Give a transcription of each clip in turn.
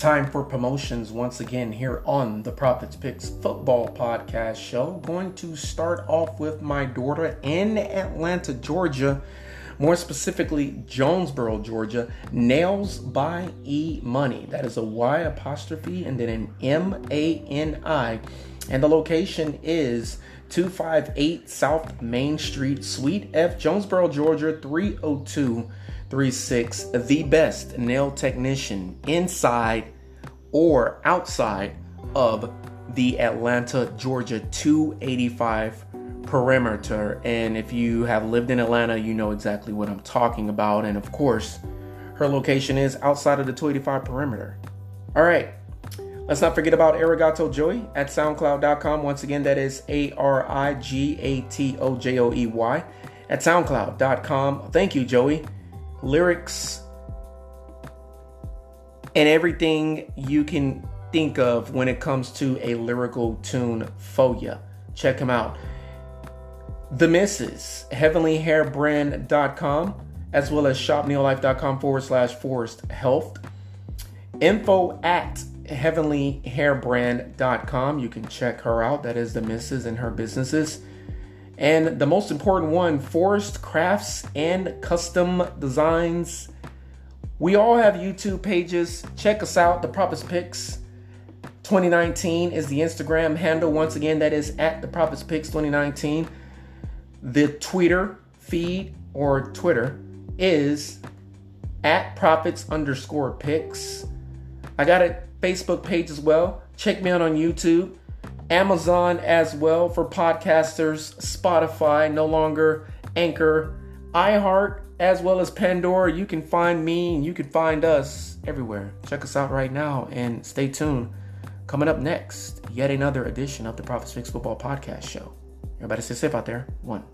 Time for promotions once again here on the Prophets Picks Football Podcast Show. Going to start off with my daughter in Atlanta, Georgia, more specifically Jonesboro, Georgia. Nails by E Money. That is a Y apostrophe and then an M A N I. And the location is 258 South Main Street, Suite F, Jonesboro, Georgia 302. 36, the best nail technician inside or outside of the Atlanta, Georgia 285 perimeter. And if you have lived in Atlanta, you know exactly what I'm talking about. And of course, her location is outside of the 285 perimeter. All right. Let's not forget about Arigato Joey at SoundCloud.com. Once again, that is A R I G A T O J O E Y at SoundCloud.com. Thank you, Joey lyrics, and everything you can think of when it comes to a lyrical tune for you. Check him out. The Misses, heavenlyhairbrand.com, as well as shopneolife.com forward slash forest health. Info at heavenlyhairbrand.com. You can check her out. That is the Misses and her businesses. And the most important one, Forrest Crafts and Custom Designs. We all have YouTube pages. Check us out. The Prophets Picks 2019 is the Instagram handle. Once again, that is at the Prophets Picks 2019. The Twitter feed or Twitter is at Prophets underscore Picks. I got a Facebook page as well. Check me out on YouTube. Amazon as well for podcasters, Spotify, no longer Anchor, iHeart, as well as Pandora. You can find me and you can find us everywhere. Check us out right now and stay tuned. Coming up next, yet another edition of the Prophets Picks Football Podcast Show. Everybody stay safe out there. One.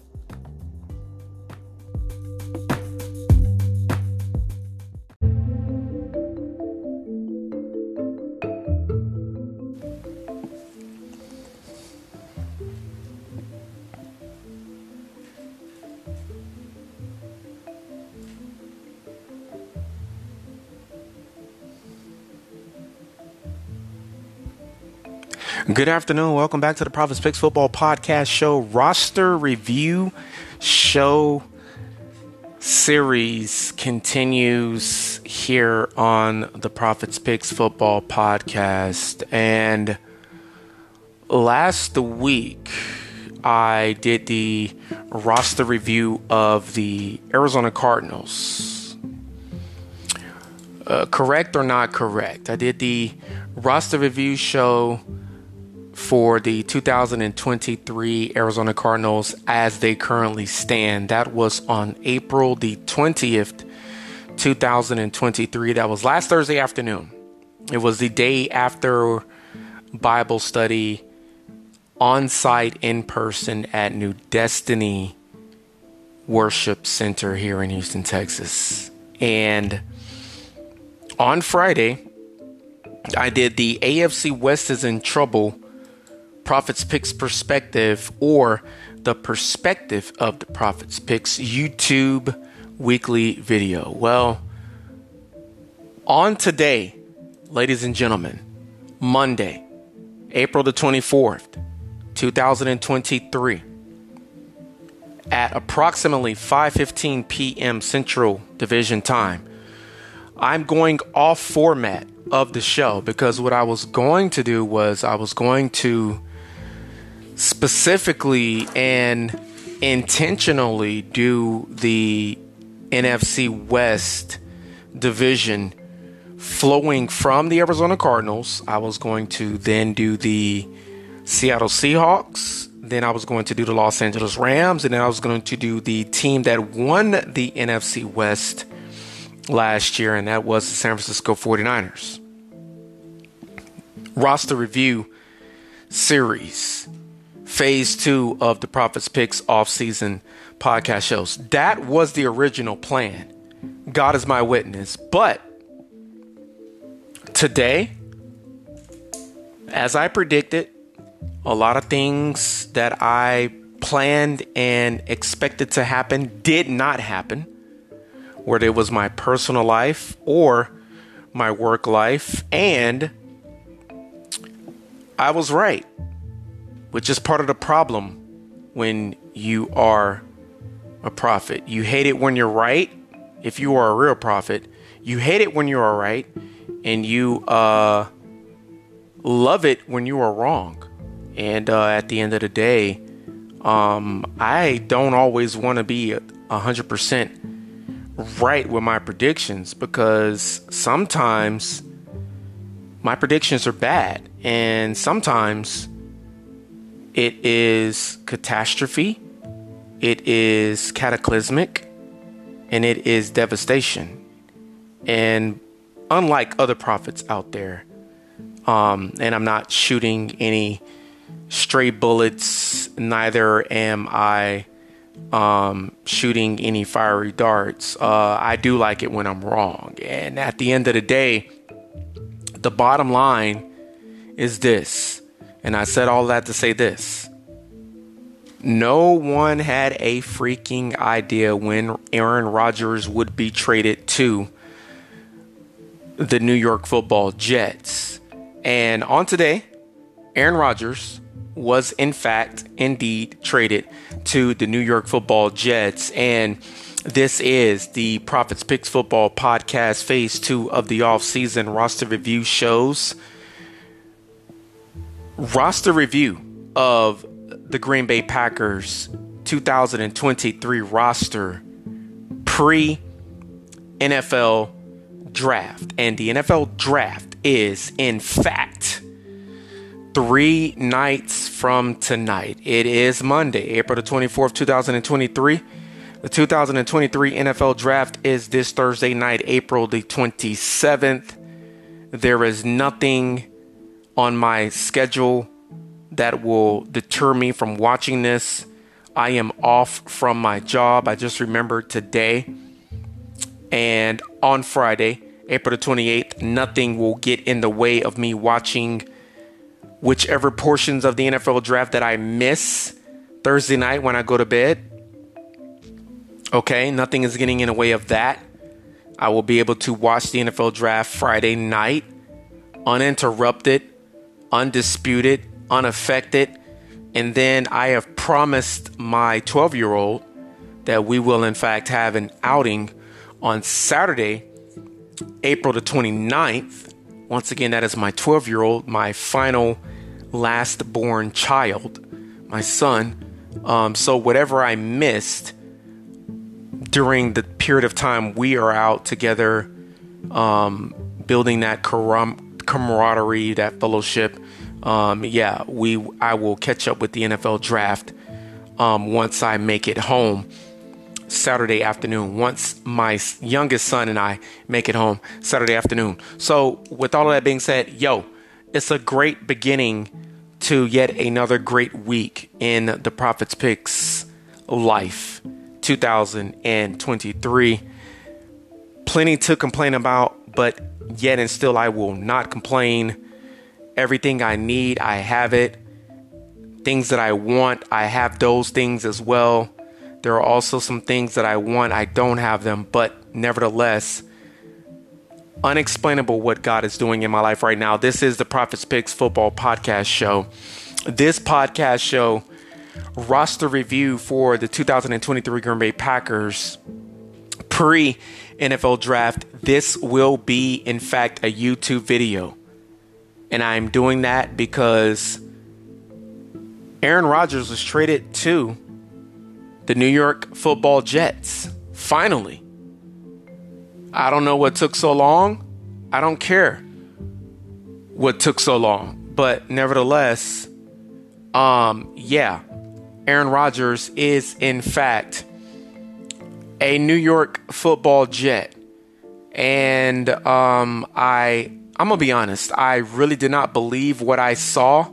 Good afternoon. Welcome back to the Prophets Picks Football Podcast Show roster review show series continues here on the Prophets Picks Football Podcast. And last week, I did the roster review of the Arizona Cardinals. Uh, correct or not correct? I did the roster review show for the 2023 Arizona Cardinals as they currently stand. That was on April the 20th, 2023. That was last Thursday afternoon. It was the day after Bible study on site in person at New Destiny Worship Center here in Houston, Texas. And on Friday, I did the AFC West is in trouble Prophets Picks Perspective or the Perspective of the Prophets Picks YouTube weekly video. Well, on today, ladies and gentlemen, Monday, April the 24th, 2023, at approximately 5:15 p.m. Central Division Time, I'm going off format of the show because what I was going to do was I was going to specifically and intentionally do the NFC West division flowing from the Arizona Cardinals. I was going to then do the Seattle Seahawks. Then I was going to do the Los Angeles Rams. And then I was going to do the team that won the NFC West last year, and that was the San Francisco 49ers. Roster review series phase two of the Prophets Picks off-season podcast shows. That was the original plan. God is my witness. But today, as I predicted, a lot of things that I planned and expected to happen did not happen, whether it was my personal life or my work life, and I was right, which is part of the problem when you are a prophet. You hate it when you're right. If you are a real prophet, you hate it when you are right, and you uh, love it when you are wrong. And uh, at the end of the day, um, I don't always want to be a hundred percent right with my predictions because sometimes my predictions are bad, and sometimes it is catastrophe, it is cataclysmic, and it is devastation. And unlike other prophets out there, um, and I'm not shooting any stray bullets, neither am I um, shooting any fiery darts. Uh, I do like it when I'm wrong. And at the end of the day, the bottom line is this. And I said all that to say this. No one had a freaking idea when Aaron Rodgers would be traded to the New York football Jets. And on today, Aaron Rodgers was in fact indeed traded to the New York football Jets. And this is the Prophets Picks Football Podcast, phase two of the off-season roster review shows. Roster review of the Green Bay Packers 2023 roster pre NFL draft. And the NFL draft is, in fact, three nights from tonight. It is Monday, April the 24th, 2023. The 2023 NFL Draft is this Thursday night, April the 27th. There is nothing on my schedule that will deter me from watching this. I am off from my job. I just remembered today. And on Friday, April the 28th, nothing will get in the way of me watching whichever portions of the NFL draft that I miss Thursday night when I go to bed. Okay, nothing is getting in the way of that. I will be able to watch the NFL draft Friday night uninterrupted, undisputed, unaffected. And then I have promised my 12 year old that we will, in fact, have an outing on Saturday, April the 29th. Once again, that is my 12 year old, my final last born child, my son. Um, so, whatever I missed during the period of time we are out together, um, building that camaraderie, that fellowship, um, yeah, we I will catch up with the NFL draft um, once I make it home. Saturday afternoon once my youngest son and I make it home Saturday afternoon. So, with all of that being said, yo, it's a great beginning to yet another great week in the Prophets Picks life 2023. Plenty to complain about, but yet and still I will not complain. Everything I need, I have it. Things that I want, I have those things as well. There are also some things that I want, I don't have them, but nevertheless, unexplainable what God is doing in my life right now. This is the Prophets Picks Football Podcast Show. This podcast show, roster review for the 2023 Green Bay Packers pre NFL draft. This will be, in fact, a YouTube video. And I'm doing that because Aaron Rodgers was traded to the New York football Jets. Finally. I don't know what took so long. I don't care what took so long. But nevertheless, um, yeah, Aaron Rodgers is in fact a New York football jet. And um, I I'm gonna be honest, I really did not believe what I saw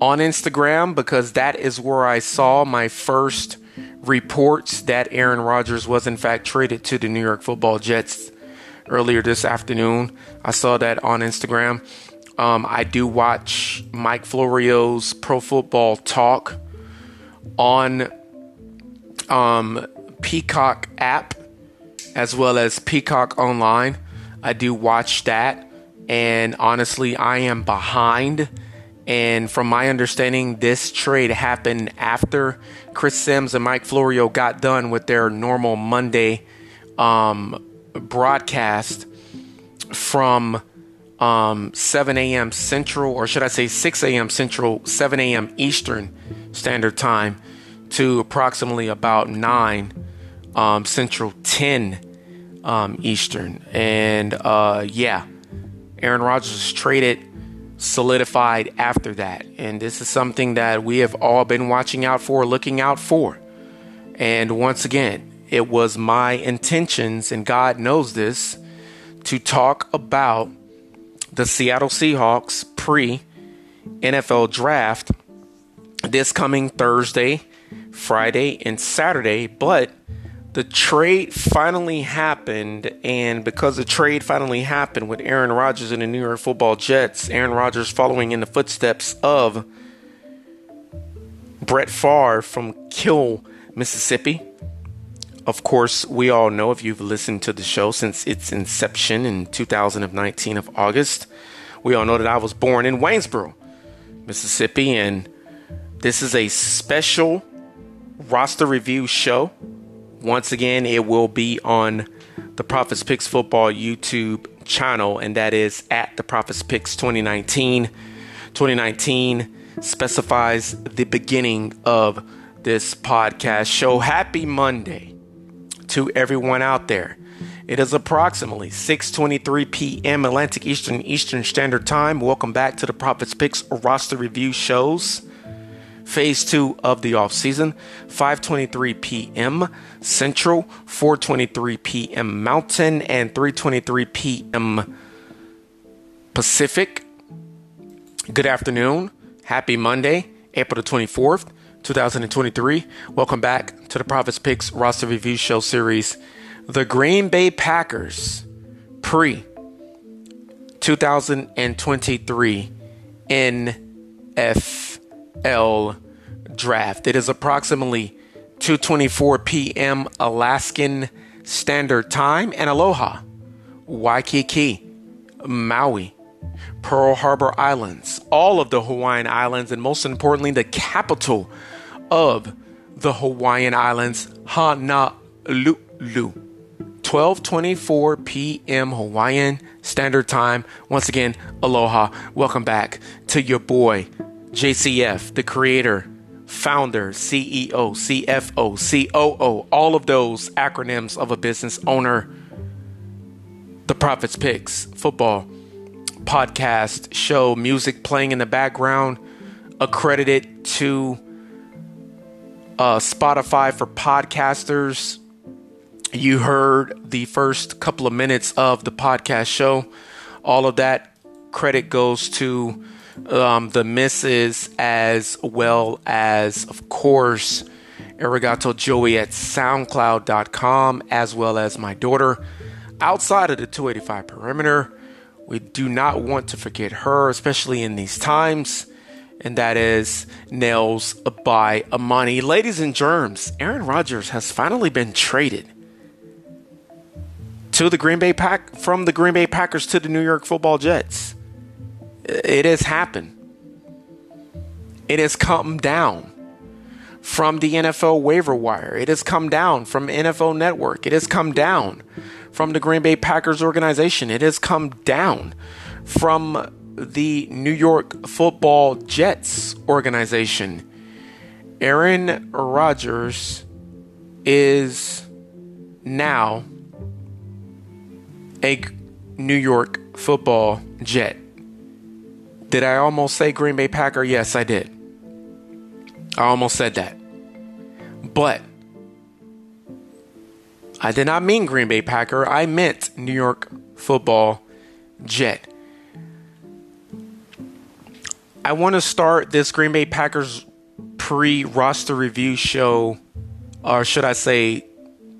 on Instagram because that is where I saw my first reports that Aaron Rodgers was in fact traded to the New York Football Jets earlier this afternoon. I saw that on Instagram. Um, I do watch Mike Florio's Pro Football Talk on um, Peacock app as well as Peacock Online. I do watch that, and honestly, I am behind. And from my understanding, this trade happened after Chris Simms and Mike Florio got done with their normal Monday um, broadcast from um, 7 a.m. Central, or should I say 6 a.m. Central, 7 a.m. Eastern Standard Time, to approximately about 9 um, Central, 10 um, Eastern. And uh, yeah, Aaron Rodgers was traded, solidified after that. And this is something that we have all been watching out for, looking out for. And once again, it was my intentions, and God knows this, to talk about the Seattle Seahawks pre NFL draft this coming Thursday, Friday, and Saturday. But the trade finally happened, and because the trade finally happened with Aaron Rodgers and the New York Football Jets, Aaron Rodgers following in the footsteps of Brett Favre from Kiln, Mississippi of course, we all know if you've listened to the show since its inception in 2019 of August, we all know that I was born in Waynesboro, Mississippi, and this is a special roster review show. Once again, it will be on the Prophets Picks Football YouTube channel, and that is at the Prophets Picks 2019. 2019 specifies the beginning of this podcast show. Happy Monday to everyone out there. It is approximately 6:23 p.m. Atlantic Eastern Eastern Standard Time. Welcome back to the Prophets Picks roster review shows. Phase 2 of the off season, 5:23 p.m. Central, 4:23 p.m. Mountain and 3:23 p.m. Pacific. Good afternoon. Happy Monday, April the 24th. 2023. Welcome back to the Prophets Picks roster review show series. The Green Bay Packers pre 2023 NFL draft. It is approximately 2:24 p.m. Alaskan Standard Time and Aloha, Waikiki, Maui, Pearl Harbor Islands, all of the Hawaiian Islands, and most importantly, the capital of the Hawaiian Islands, Honolulu. 12:24 p.m. Hawaiian Standard Time. Once again, aloha. Welcome back to your boy JCF, the creator, founder, CEO, CFO, COO, all of those acronyms of a business owner. The Prophets Picks football podcast show, music playing in the background, accredited to uh, Spotify for podcasters. You heard the first couple of minutes of the podcast show. All of that credit goes to um, the misses as well as, of course, Arigato Joey at SoundCloud.com, as well as my daughter outside of the 285 perimeter. We do not want to forget her, especially in these times and that is Nails by Amani. Ladies and germs, Aaron Rodgers has finally been traded to the Green Bay Pack from the Green Bay Packers to the New York Football Jets. It has happened. It has come down from the NFL waiver wire. It has come down from NFL Network. It has come down from the Green Bay Packers organization. It has come down from the New York Football Jets organization. Aaron Rodgers is now a New York football Jet. Did I almost say Green Bay Packer? Yes, I did. I almost said that. But I did not mean Green Bay Packer. I meant New York football Jet. I want to start this Green Bay Packers pre roster review show, or should I say,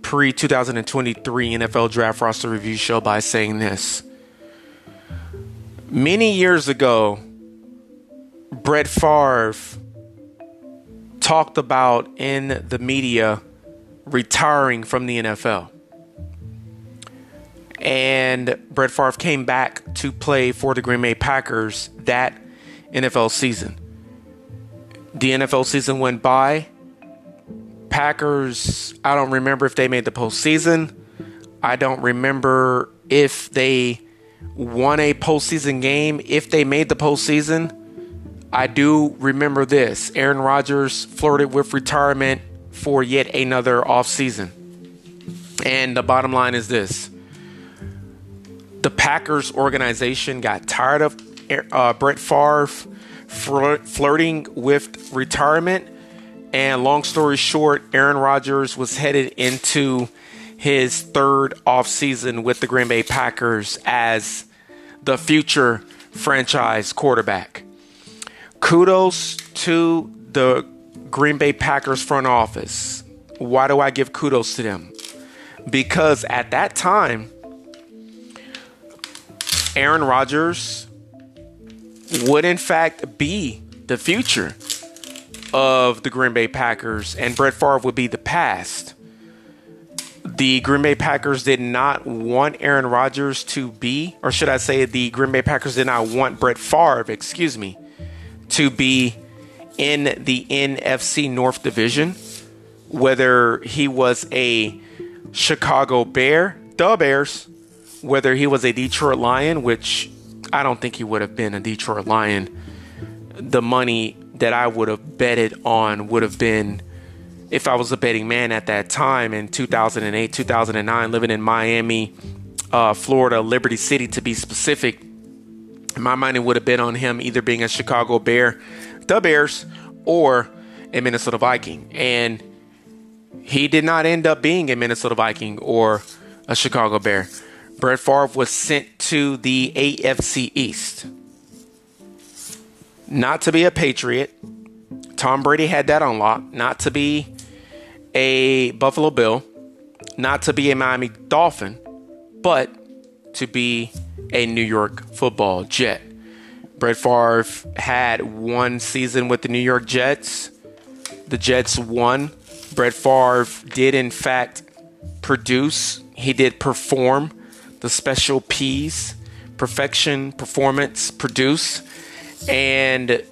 pre 2023 NFL draft roster review show by saying this. Many years ago, Brett Favre talked about in the media retiring from the NFL. and Brett Favre came back to play for the Green Bay Packers that NFL season. The NFL season went by. Packers, I don't remember if they made the postseason. I don't remember if they won a postseason game, if they made the postseason. I do remember this Aaron Rodgers flirted with retirement for yet another offseason. And the bottom line is this the Packers organization got tired of uh, Brett Favre flirting with retirement. And long story short, Aaron Rodgers was headed into his third offseason with the Green Bay Packers as the future franchise quarterback. Kudos to the Green Bay Packers front office. Why do I give kudos to them? Because at that time, Aaron Rodgers would in fact be the future of the Green Bay Packers, and Brett Favre would be the past. The Green Bay Packers did not want Aaron Rodgers to be, or should I say, the Green Bay Packers did not want Brett Favre, excuse me, to be in the NFC North Division, whether he was a Chicago Bear, the Bears, whether he was a Detroit Lion, which I don't think he would have been a Detroit Lion. The money that I would have betted on would have been if I was a betting man at that time in 2008, 2009, living in Miami, uh, Florida, Liberty City to be specific. My money would have been on him either being a Chicago Bear, the Bears, or a Minnesota Viking. And he did not end up being a Minnesota Viking or a Chicago Bear. Brett Favre was sent to the AFC East. Not to be a Patriot. Tom Brady had that on lock. Not to be a Buffalo Bill. Not to be a Miami Dolphin. But to be a New York football Jet. Brett Favre had one season with the New York Jets. The Jets won. Brett Favre did, in fact, produce, he did perform the special P's, perfection, performance, produce. And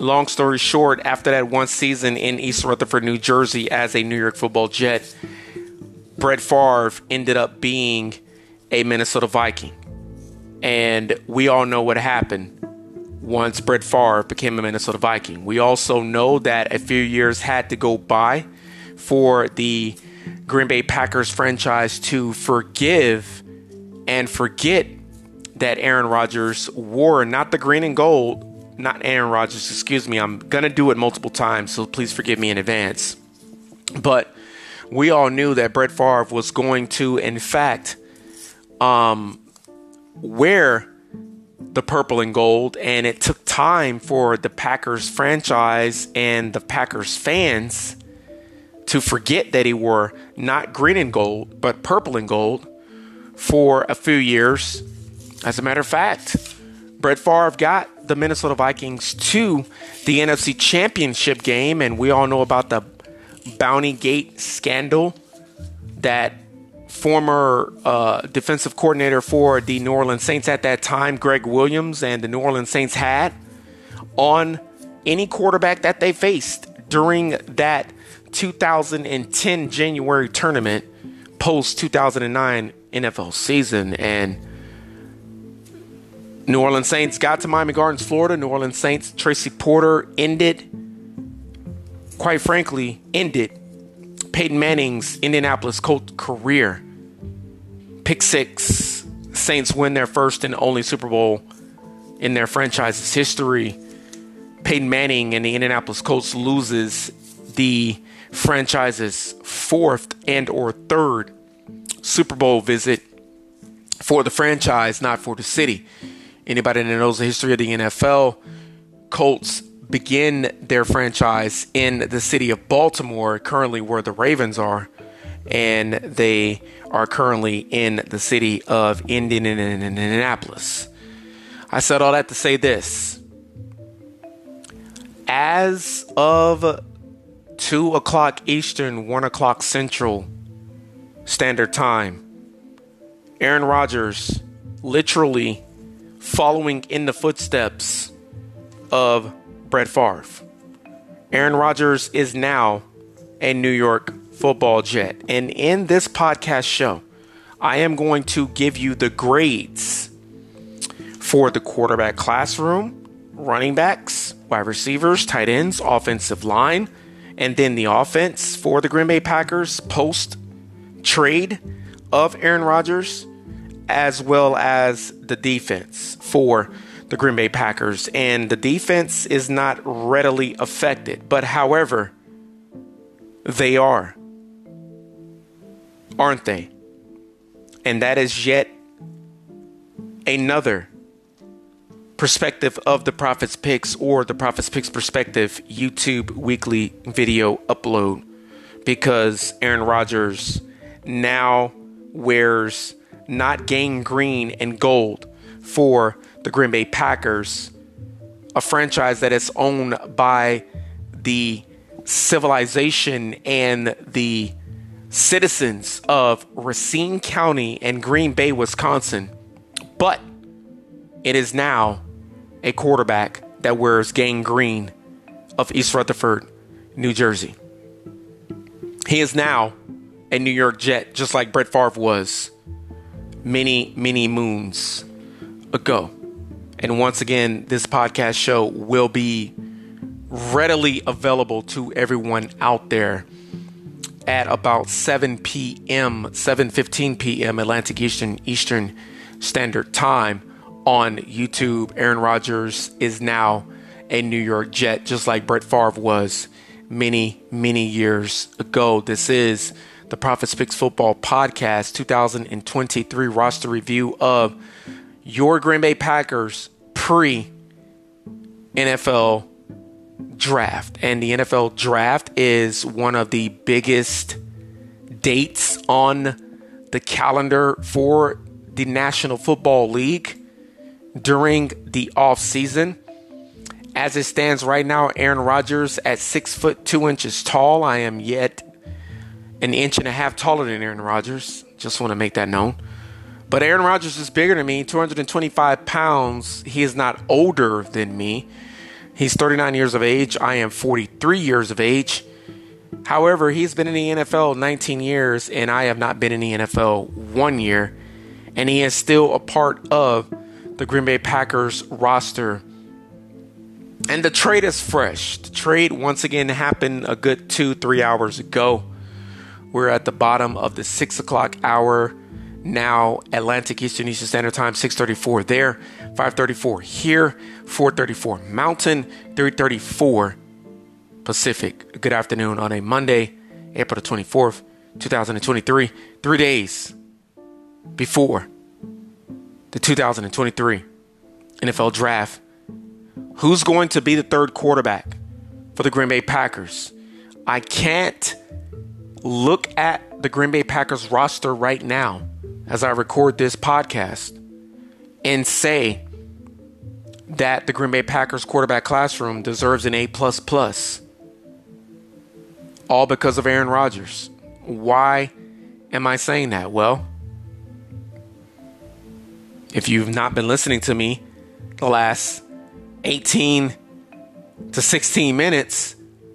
long story short, after that one season in East Rutherford, New Jersey, as a New York football Jet, Brett Favre ended up being a Minnesota Viking. And we all know what happened once Brett Favre became a Minnesota Viking. We also know that a few years had to go by for the Green Bay Packers franchise to forgive and forget that Aaron Rodgers wore not the green and gold, not Aaron Rodgers, excuse me. I'm going to do it multiple times, so please forgive me in advance. But we all knew that Brett Favre was going to, in fact, um, wear the purple and gold, and it took time for the Packers franchise and the Packers fans to forget that he wore not green and gold, but purple and gold for a few years. As a matter of fact, Brett Favre got the Minnesota Vikings to the NFC Championship game, and we all know about the Bounty Gate scandal that former uh, defensive coordinator for the New Orleans Saints at that time, Gregg Williams, and the New Orleans Saints had on any quarterback that they faced during that 2010 January tournament post 2009 NFL season. And New Orleans Saints got to Miami Gardens, Florida. New Orleans Saints, Tracy Porter ended, quite frankly, ended Peyton Manning's Indianapolis Colt career. Pick six. Saints win their first and only Super Bowl in their franchise's history. Peyton Manning and the Indianapolis Colts loses the franchise's fourth and or third Super Bowl visit for the franchise, not for the city. Anybody that knows the history of the NFL, Colts begin their franchise in the city of Baltimore, currently where the Ravens are, and they are currently in the city of Indianapolis. I said all that to say this. As of 2 o'clock Eastern, 1 o'clock Central Standard Time, Aaron Rodgers literally following in the footsteps of Brett Favre. Aaron Rodgers is now a New York football jet. And in this podcast show, I am going to give you the grades for the quarterback classroom, running backs, wide receivers, tight ends, offensive line, and then the offense for the Green Bay Packers post trade of Aaron Rodgers, as well as the defense for the Green Bay Packers. And the defense is not readily affected, but however, they are, aren't they? And that is yet another perspective of the Prophet's Picks or the Prophet's Picks perspective YouTube weekly video upload because Aaron Rodgers now wears not gang green and gold for the Green Bay Packers, a franchise that is owned by the civilization and the citizens of Racine County and Green Bay, Wisconsin. But it is now a quarterback that wears gang green of East Rutherford, New Jersey. He is now a New York Jet, just like Brett Favre was many, many moons ago. And once again, this podcast show will be readily available to everyone out there at about 7 p.m., 7:15 p.m. Atlantic Eastern Eastern Standard Time on YouTube. Aaron Rodgers is now a New York Jet, just like Brett Favre was many, many years ago. This is the Prophet's Picks Football Podcast 2023 roster review of your Green Bay Packers pre NFL draft. And the NFL draft is one of the biggest dates on the calendar for the National Football League during the off season. As it stands right now, Aaron Rodgers at six foot two inches tall. I am yet an inch and a half taller than Aaron Rodgers. Just want to make that known. But Aaron Rodgers is bigger than me, 225 pounds. He is not older than me. He's 39 years of age. I am 43 years of age. However, he's been in the NFL 19 years, and I have not been in the NFL one year. And he is still a part of the Green Bay Packers roster. And the trade is fresh. The trade once again happened a good two, three hours ago. We're at the bottom of the six o'clock hour now. Atlantic Eastern Eastern Standard Time, 6:34 there, 5:34 here, 4:34 Mountain, 3:34 Pacific. Good afternoon on a Monday, April the 24th, 2023. Three days before the 2023 NFL Draft. Who's going to be the third quarterback for the Green Bay Packers? I can't look at the Green Bay Packers roster right now as I record this podcast and say that the Green Bay Packers quarterback classroom deserves an A. All because of Aaron Rodgers. Why am I saying that? Well, if you've not been listening to me the last 18 to 16 minutes,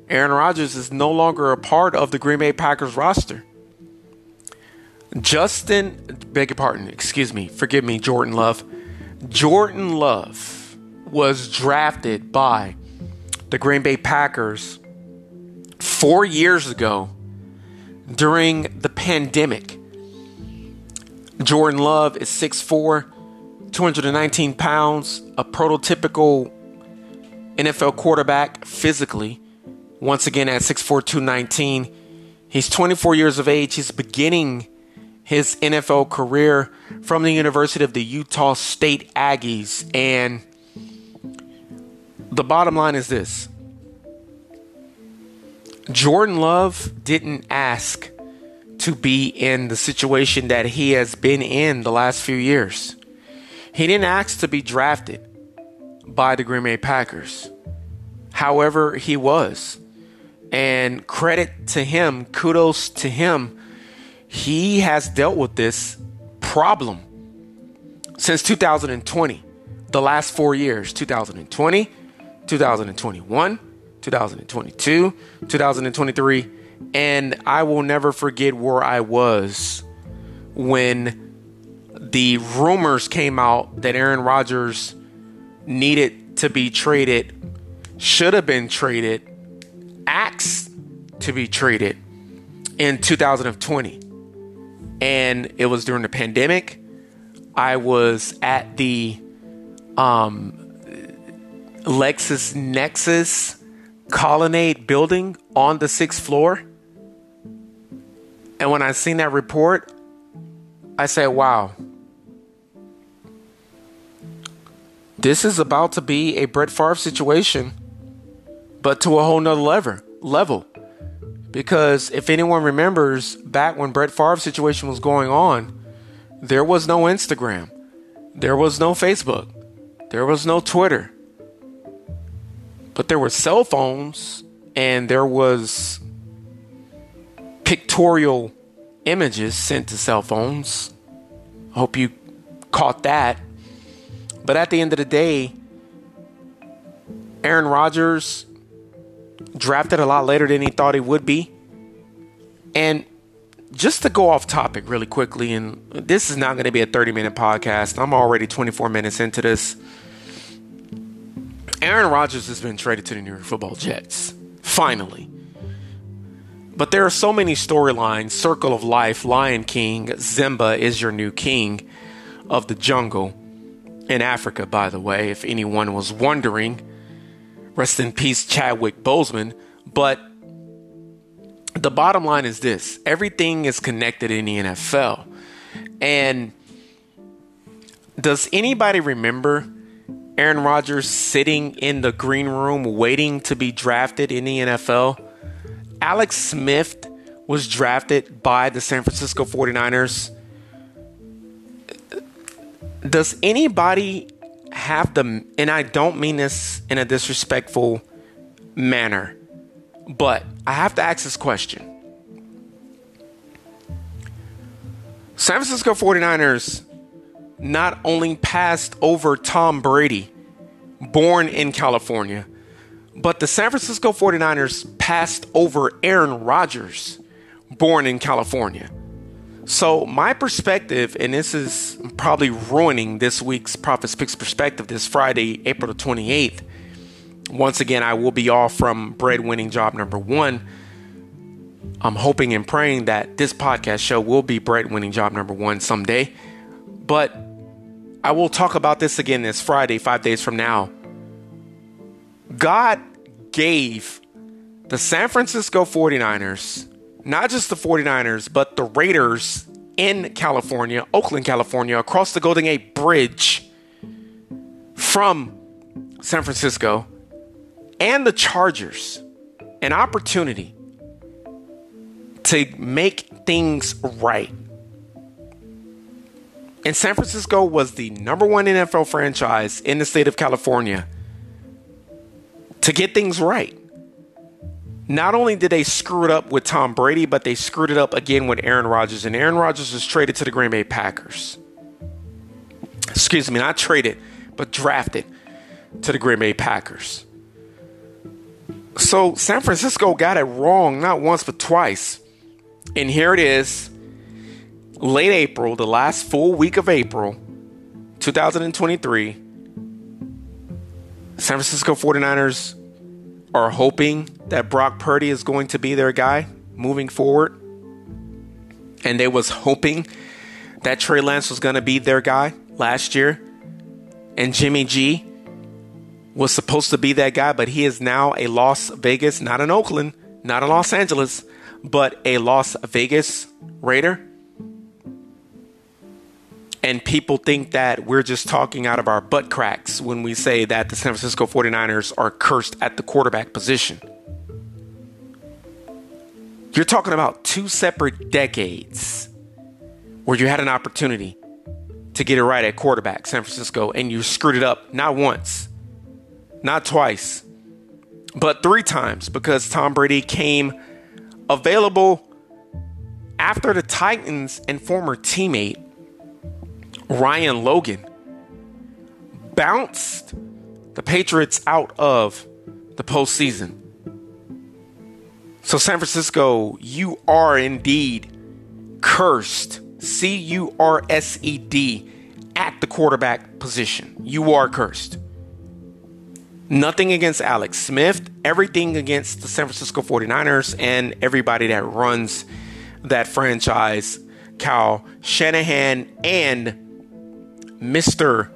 Aaron Rodgers is no longer a part of the Green Bay Packers roster. Justin, beg your pardon, excuse me, forgive me, Jordan Love. Jordan Love was drafted by the Green Bay Packers four years ago during the pandemic. Jordan Love is 6'4, 219 pounds, a prototypical NFL quarterback physically. Once again at 6'4, 219. He's 24 years of age. He's beginning his NFL career from the University of the Utah State Aggies. And the bottom line is this Jordan Love didn't ask to be in the situation that he has been in the last few years. He didn't ask to be drafted by the Green Bay Packers. However, he was. And credit to him, kudos to him. He has dealt with this problem since 2020, the last four years 2020, 2021, 2022, 2023. And I will never forget where I was when the rumors came out that Aaron Rodgers needed to be traded, should have been traded, asked to be traded in 2020. And it was during the pandemic. I was at the um, LexisNexis Colonnade building on the sixth floor. And when I seen that report, I said, wow, this is about to be a Brett Favre situation, but to a whole nother level. level. Because if anyone remembers back when Brett Favre's situation was going on, there was no Instagram, there was no Facebook, there was no Twitter, but there were cell phones and there was pictorial images sent to cell phones. I hope you caught that. But at the end of the day, Aaron Rodgers drafted a lot later than he thought he would be. And just to go off topic really quickly, and this is not going to be a 30 minute podcast. I'm already 24 minutes into this. Aaron Rodgers has been traded to the New York Football Jets. Finally. But there are so many storylines Circle of Life, Lion King, Simba is your new king of the jungle in Africa, by the way, if anyone was wondering. Rest in peace, Chadwick Boseman. But the bottom line is this everything is connected in the NFL. And does anybody remember Aaron Rodgers sitting in the green room waiting to be drafted in the NFL? Alex Smith was drafted by the San Francisco 49ers does anybody have the and I don't mean this in a disrespectful manner, but I have to ask this question. San Francisco 49ers not only passed over Tom Brady, born in California, but the San Francisco 49ers passed over Aaron Rodgers, born in California. So, my perspective, and this is probably ruining this week's Prophets Picks perspective this Friday, April the 28th. Once again, I will be off from breadwinning job number one. I'm hoping and praying that this podcast show will be breadwinning job number one someday. But I will talk about this again this Friday, five days from now. God gave the San Francisco 49ers not just the 49ers, but the Raiders in California, Oakland, California, across the Golden Gate Bridge from San Francisco, and the Chargers an opportunity to make things right. And San Francisco was the number one NFL franchise in the state of California to get things right not only did they screw it up with Tom Brady, but they screwed it up again with Aaron Rodgers. And Aaron Rodgers was traded to the Green Bay Packers. Excuse me, not traded, but drafted to the Green Bay Packers. So San Francisco got it wrong not once but twice. And here it is, late April, the last full week of April 2023. San Francisco 49ers are hoping that Brock Purdy is going to be their guy moving forward. And they was hoping that Trey Lance was going to be their guy last year. And Jimmy G was supposed to be that guy, but he is now a Las Vegas, not in Oakland, not in Los Angeles, but a Las Vegas Raider. And people think that we're just talking out of our butt cracks when we say that the San Francisco 49ers are cursed at the quarterback position. You're talking about two separate decades where you had an opportunity to get it right at quarterback, San Francisco, and you screwed it up not once, not twice, but three times because Tom Brady came available after the Titans and former teammate Ryan Logan bounced the Patriots out of the postseason. So, San Francisco, you are indeed cursed. C U R S E D at the quarterback position. You are cursed. Nothing against Alex Smith, everything against the San Francisco 49ers and everybody that runs that franchise, Kyle Shanahan and Mr.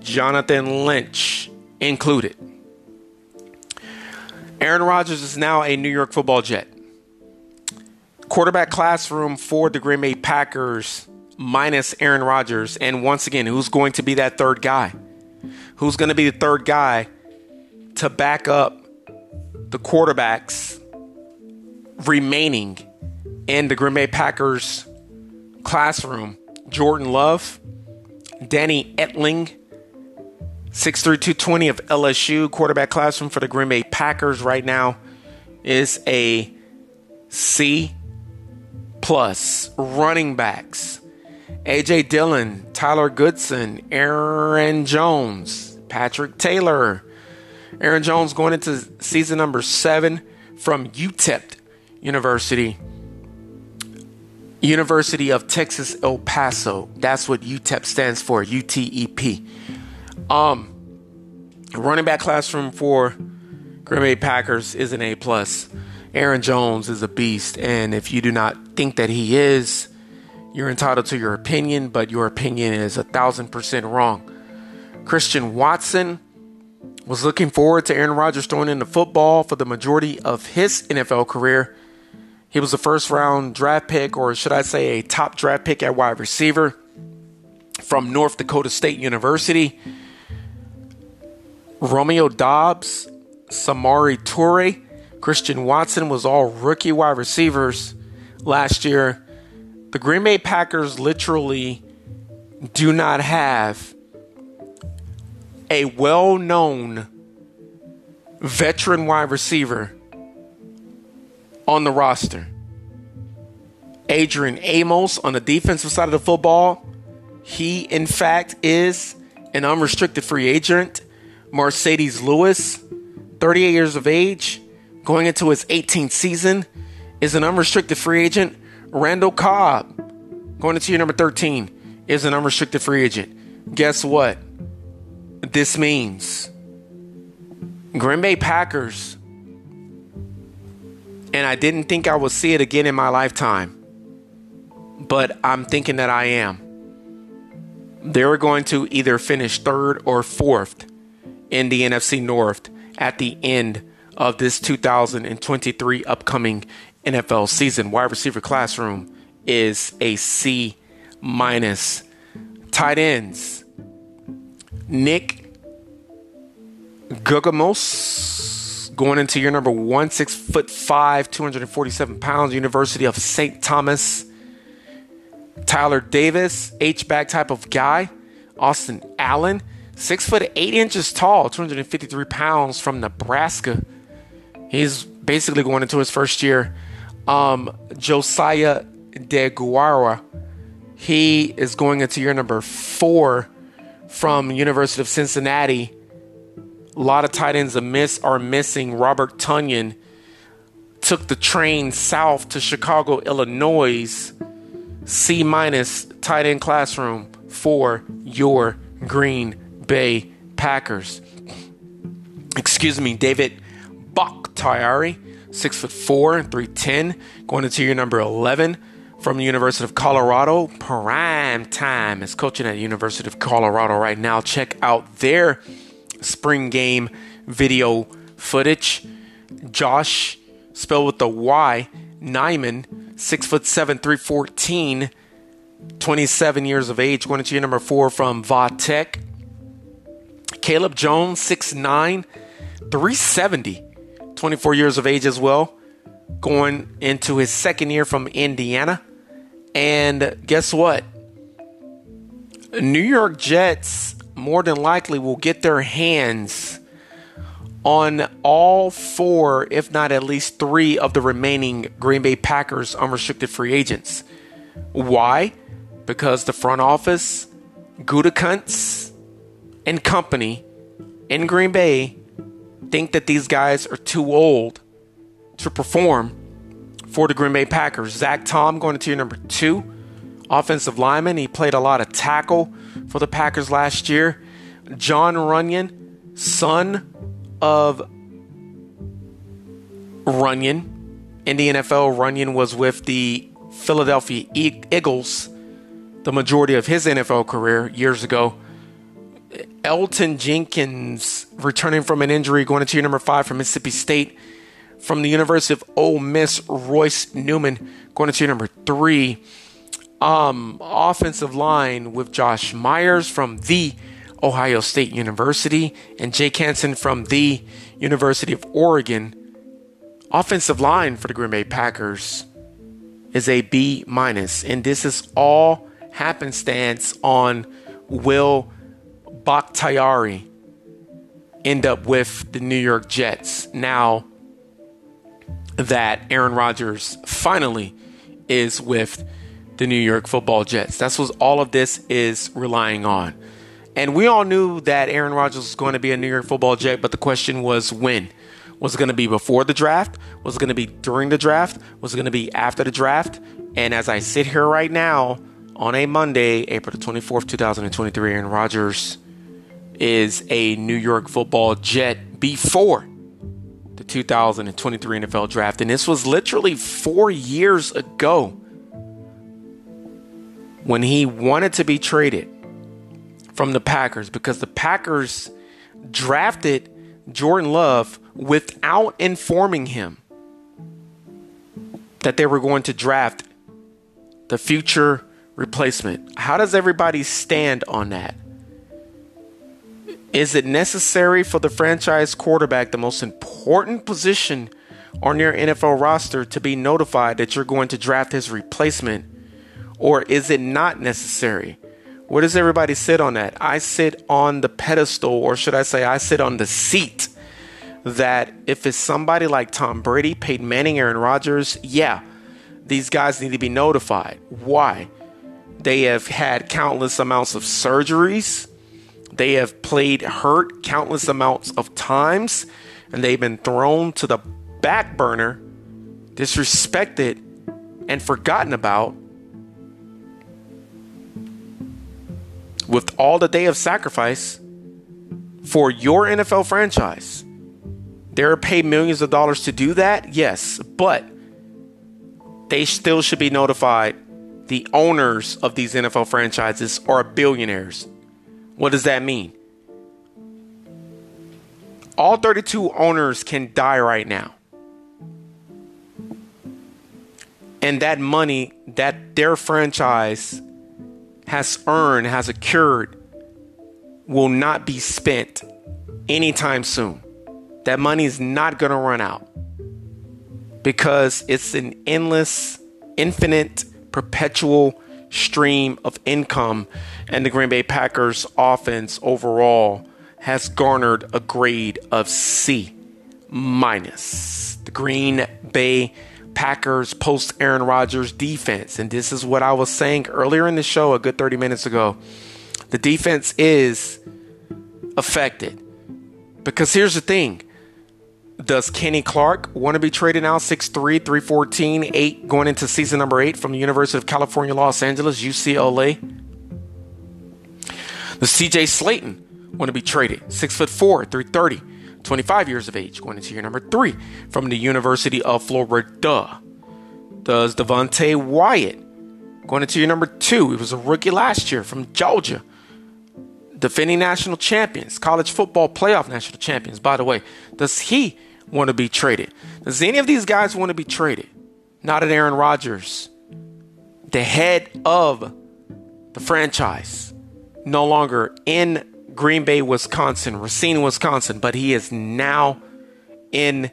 Jonathan Lynch included. Aaron Rodgers is now a New York football jet. Quarterback classroom for the Green Bay Packers minus Aaron Rodgers. And once again, who's going to be that third guy? Who's going to be the third guy to back up the quarterbacks remaining in the Green Bay Packers classroom? Jordan Love, Danny Etling, 6'3", of LSU quarterback classroom for the Green Bay Packers right now is a C plus. Running backs. AJ Dillon, Tyler Goodson, Aaron Jones, Patrick Taylor. Aaron Jones going into season number seven from UTEP University. University of Texas El Paso. That's what UTEP stands for, UTEP. Um, running back classroom for Green Bay Packers is an A plus. Aaron Jones is a beast, and if you do not think that he is, you're entitled to your opinion, but your opinion is a thousand percent wrong. Christian Watson was looking forward to Aaron Rodgers throwing in the football for the majority of his NFL career. He was a first round draft pick, or should I say, a top draft pick at wide receiver from North Dakota State University. Romeo Doubs, Samori Toure, Christian Watson was all rookie wide receivers last year. The Green Bay Packers literally do not have a well known veteran wide receiver on the roster. Adrian Amos on the defensive side of the football. He, in fact, is an unrestricted free agent. Marcedes Lewis, 38 years of age, going into his 18th season, is an unrestricted free agent. Randall Cobb, going into year number 13, is an unrestricted free agent. Guess what? This means Green Bay Packers, and I didn't think I would see it again in my lifetime, but I'm thinking that I am. They're going to either finish third or fourth in the NFC North at the end of this 2023 upcoming NFL season. Wide receiver classroom is a C minus. Tight ends. Nick Guggemos going into year number one, six foot five, 247 pounds, University of St. Thomas. Tyler Davis, H back type of guy. Austin Allen, Six foot eight inches tall, 253 pounds from Nebraska. He's basically going into his first year. Um, Josiah DeGuara, he is going into year number four from University of Cincinnati. A lot of tight ends miss are missing. Robert Tonyan took the train south to Chicago, Illinois. C minus tight end classroom for your Green Bay Packers. Excuse me, David Bakhtiari, six foot four, three ten, going into year number eleven from the University of Colorado. Prime time is coaching at University of Colorado right now. Check out their spring game video footage. Josh, spelled with the Y, Nijman, six foot seven, three fourteen. 27 years of age, going into year number four from Va Tech. Caleb Jones, 6'9, 370, 24 years of age as well, going into his second year from Indiana. And guess what? New York Jets more than likely will get their hands on all four, if not at least three, of the remaining Green Bay Packers unrestricted free agents. Why? Because the front office Gutekunst and company in Green Bay think that these guys are too old to perform for the Green Bay Packers. Zach Tom going to tier number two, offensive lineman. He played a lot of tackle for the Packers last year. John Runyan, son of Runyan. In the NFL, Runyan was with the Philadelphia Eagles the majority of his NFL career years ago. Elgton Jenkins returning from an injury, going to tier number five from Mississippi State. From the University of Ole Miss, Royce Newman going to tier number three. Um, offensive line with Josh Myers from the Ohio State University and Jake Hanson from the University of Oregon. Offensive line for the Green Bay Packers is a B minus, and this is all happenstance on Will Bakhtiari end up with the New York Jets now that Aaron Rodgers finally is with the New York Football Jets. That's what all of this is relying on. And we all knew that Aaron Rodgers was going to be a New York Football Jet, but the question was when. Was it going to be before the draft? Was it going to be during the draft? Was it going to be after the draft? And as I sit here right now on a Monday, April the 24th, 2023, Aaron Rodgers is a New York football jet before the 2023 NFL draft. And this was literally four years ago when he wanted to be traded from the Packers because the Packers drafted Jordan Love without informing him that they were going to draft the future replacement. How does everybody stand on that? Is it necessary for the franchise quarterback, the most important position on your NFL roster, to be notified that you're going to draft his replacement? Or is it not necessary? Where does everybody sit on that? I sit on the pedestal, or should I say, I sit on the seat that if it's somebody like Tom Brady, Peyton Manning, Aaron Rodgers, yeah, these guys need to be notified. Why? They have had countless amounts of surgeries they have played hurt countless amounts of times and they've been thrown to the back burner, disrespected, and forgotten about. With all that they have sacrificed for your NFL franchise, they're paid millions of dollars to do that, yes, but they still should be notified. The owners of these NFL franchises are billionaires. What does that mean? All 32 owners can die right now. And that money that their franchise has earned, has accrued, will not be spent anytime soon. That money is not going to run out because it's an endless, infinite, perpetual stream of income, and the Green Bay Packers offense overall has garnered a grade of C minus. The Green Bay Packers post Aaron Rodgers defense, and this is what I was saying earlier in the show a good 30 minutes ago. The defense is affected because here's the thing does Kenny Clark want to be traded now? 6'3, 314, 8 going into season number 8 from the University of California, Los Angeles, UCLA. Does CJ Slaton want to be traded? 6'4, 330, 25 years of age, going into year number 3 from the University of Florida. Does Devonte Wyatt going into year number 2? He was a rookie last year from Georgia defending national champions, college football playoff national champions, by the way. Does he want to be traded. Does any of these guys want to be traded? Not at Aaron Rodgers, the head of the franchise, no longer in Green Bay, Wisconsin, Racine, Wisconsin, but he is now in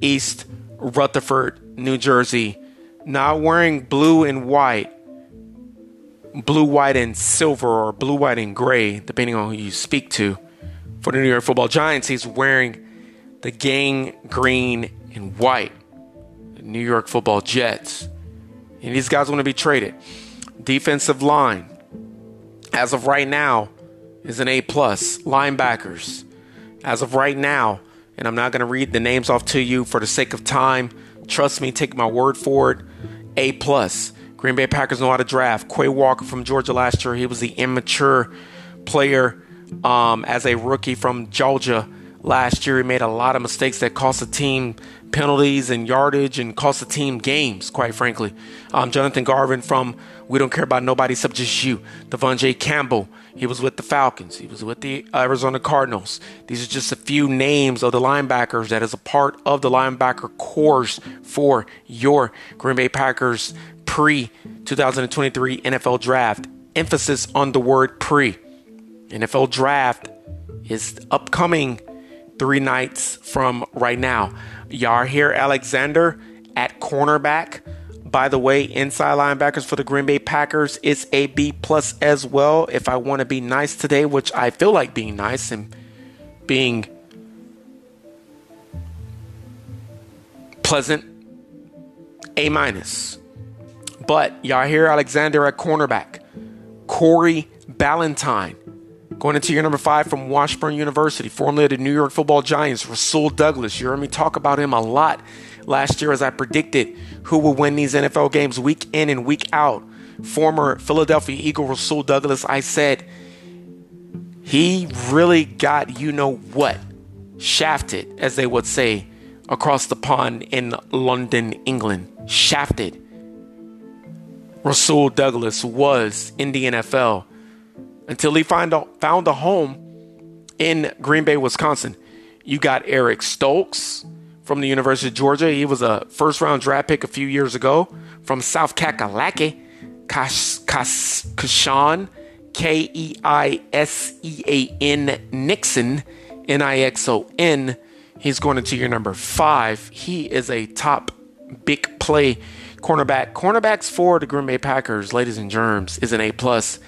East Rutherford, New Jersey, not wearing blue and white, blue, white, and silver, or blue, white, and gray, depending on who you speak to. For the New York Football Giants, he's wearing the gang green and white, New York football Jets. And these guys want to be traded. Defensive line. as of right now, is an A plus. Linebackers, as of right now, and I'm not going to read the names off to you for the sake of time. Trust me, take my word for it. A plus. Green Bay Packers know how to draft. Quay Walker from Georgia last year, he was the immature player um, as a rookie from Georgia last year. He made a lot of mistakes that cost the team penalties and yardage and cost the team games, quite frankly. Um, Jonathan Garvin from We Don't Care About Nobody Except Just You. J. Campbell, he was with the Falcons. He was with the Arizona Cardinals. These are just a few names of the linebackers that is a part of the linebacker course for your Green Bay Packers pre 2023 NFL draft. Emphasis on the word pre. NFL draft is upcoming three nights from right now. Jaire Alexander at cornerback. By the way, inside linebackers for the Green Bay Packers is a B plus as well. If I want to be nice today, which I feel like being nice and being pleasant, A minus. But Jaire Alexander at cornerback. Corey Ballentine Going into your number five from Washburn University, formerly of the New York Football Giants, Rasul Douglas. You heard me talk about him a lot last year as I predicted who will win these NFL games week in and week out. Former Philadelphia Eagle Rasul Douglas, I said he really got you know what shafted, as they would say across the pond in London, England. Shafted. Rasul Douglas was in the NFL until he find a, found a home in Green Bay, Wisconsin. You got Eric Stokes from the University of Georgia. He was a first round draft pick a few years ago from South Kakalaki, Keisean, K E I S E A N Nixon, N I X O N. He's going into your number five. He is a top big play cornerback. Cornerbacks for the Green Bay Packers, ladies and germs, is an A plus.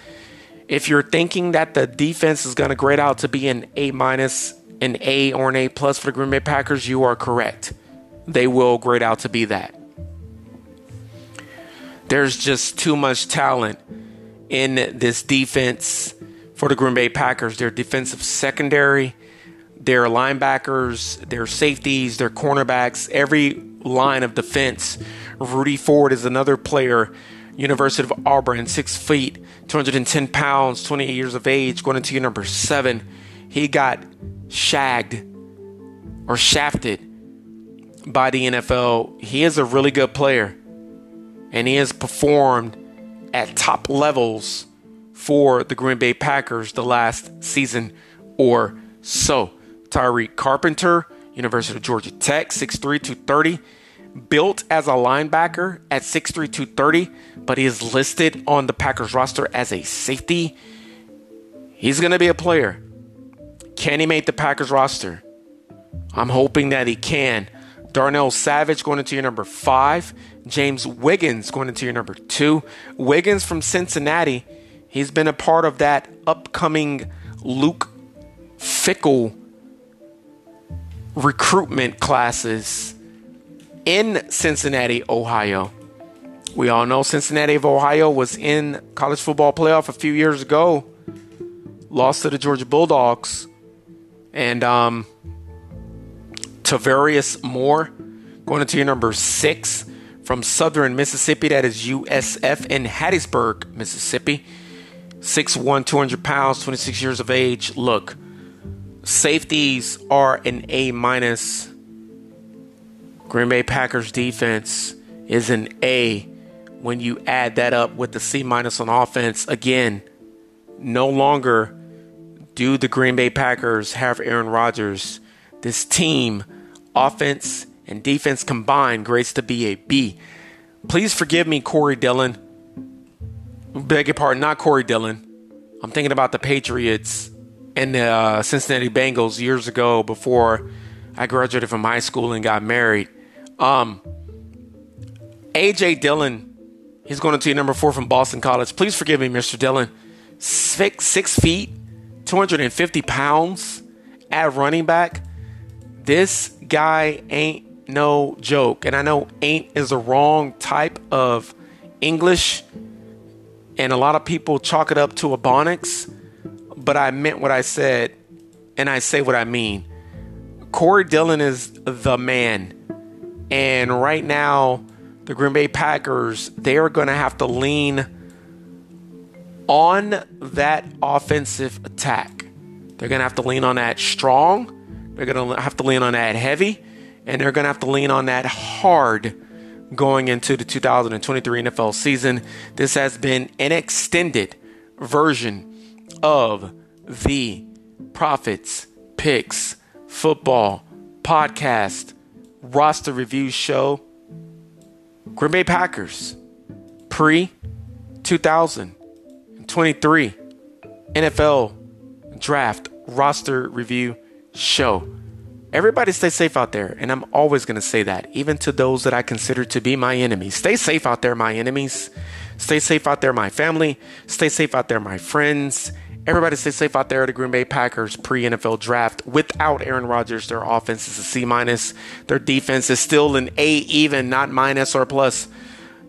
If you're thinking that the defense is going to grade out to be an A minus, an A or an A plus for the Green Bay Packers, you are correct. They will grade out to be that. There's just too much talent in this defense for the Green Bay Packers. Their defensive secondary, their linebackers, their safeties, their cornerbacks, every line of defense. Rudy Ford is another player University of Auburn, six feet, 210 pounds, 28 years of age, going into year number seven. He got shagged or shafted by the NFL. He is a really good player, and he has performed at top levels for the Green Bay Packers the last season or so. Tariq Carpenter, University of Georgia Tech, 6'3, 230 built as a linebacker at 6'3, 230, but he is listed on the Packers roster as a safety. He's going to be a player. Can he make the Packers roster? I'm hoping that he can. Darnell Savage going into your number five. James Wiggins going into your number two. Wiggins from Cincinnati. He's been a part of that upcoming Luke Fickell recruitment classes in Cincinnati, Ohio. We all know Cincinnati of Ohio was in college football playoff a few years ago, lost to the Georgia Bulldogs, and um, Tarvarius Moore going into your number six from Southern Mississippi. That is USF in Hattiesburg, Mississippi. 6'1, 200 pounds, 26 years of age. Look, safeties are an A minus Green Bay Packers defense is an A when you add that up with the C minus on offense. Again, no longer do the Green Bay Packers have Aaron Rodgers. This team, offense and defense combined, grades to be a B. Please forgive me, Corey Dillon. Beg your pardon, not Corey Dillon. I'm thinking about the Patriots and the uh, Cincinnati Bengals years ago before I graduated from high school and got married. Um, AJ Dillon, he's going to number four from Boston College. Please forgive me, Mr. Dillon. Six, six feet, 250 pounds at running back. This guy ain't no joke. And I know ain't is the wrong type of English and a lot of people chalk it up to Ebonics, but I meant what I said, and I say what I mean. Corey Dillon is the man. And right now, the Green Bay Packers, they are going to have to lean on that offensive attack. They're going to have to lean on that strong. They're going to have to lean on that heavy. And they're going to have to lean on that hard going into the 2023 NFL season. This has been an extended version of the Profits, Picks Football Podcast roster review show. Green Bay Packers pre 2023 NFL draft roster review show. Everybody stay safe out there, and I'm always going to say that, even to those that I consider to be my enemies. Stay safe out there, my enemies. Stay safe out there, my family. Stay safe out there, my friends. Everybody stay safe out there at the Green Bay Packers pre NFL draft. Without Aaron Rodgers, their offense is a C minus. Their defense is still an A even, not minus or plus.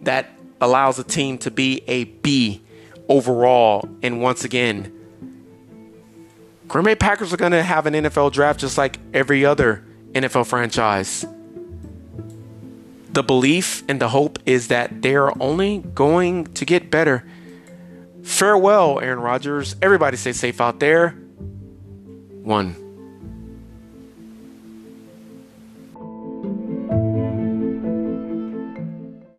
That allows a team to be a B overall. And once again, Green Bay Packers are going to have an NFL draft just like every other NFL franchise. The belief and the hope is that they are only going to get better. Farewell, Aaron Rodgers. Everybody stay safe out there. One.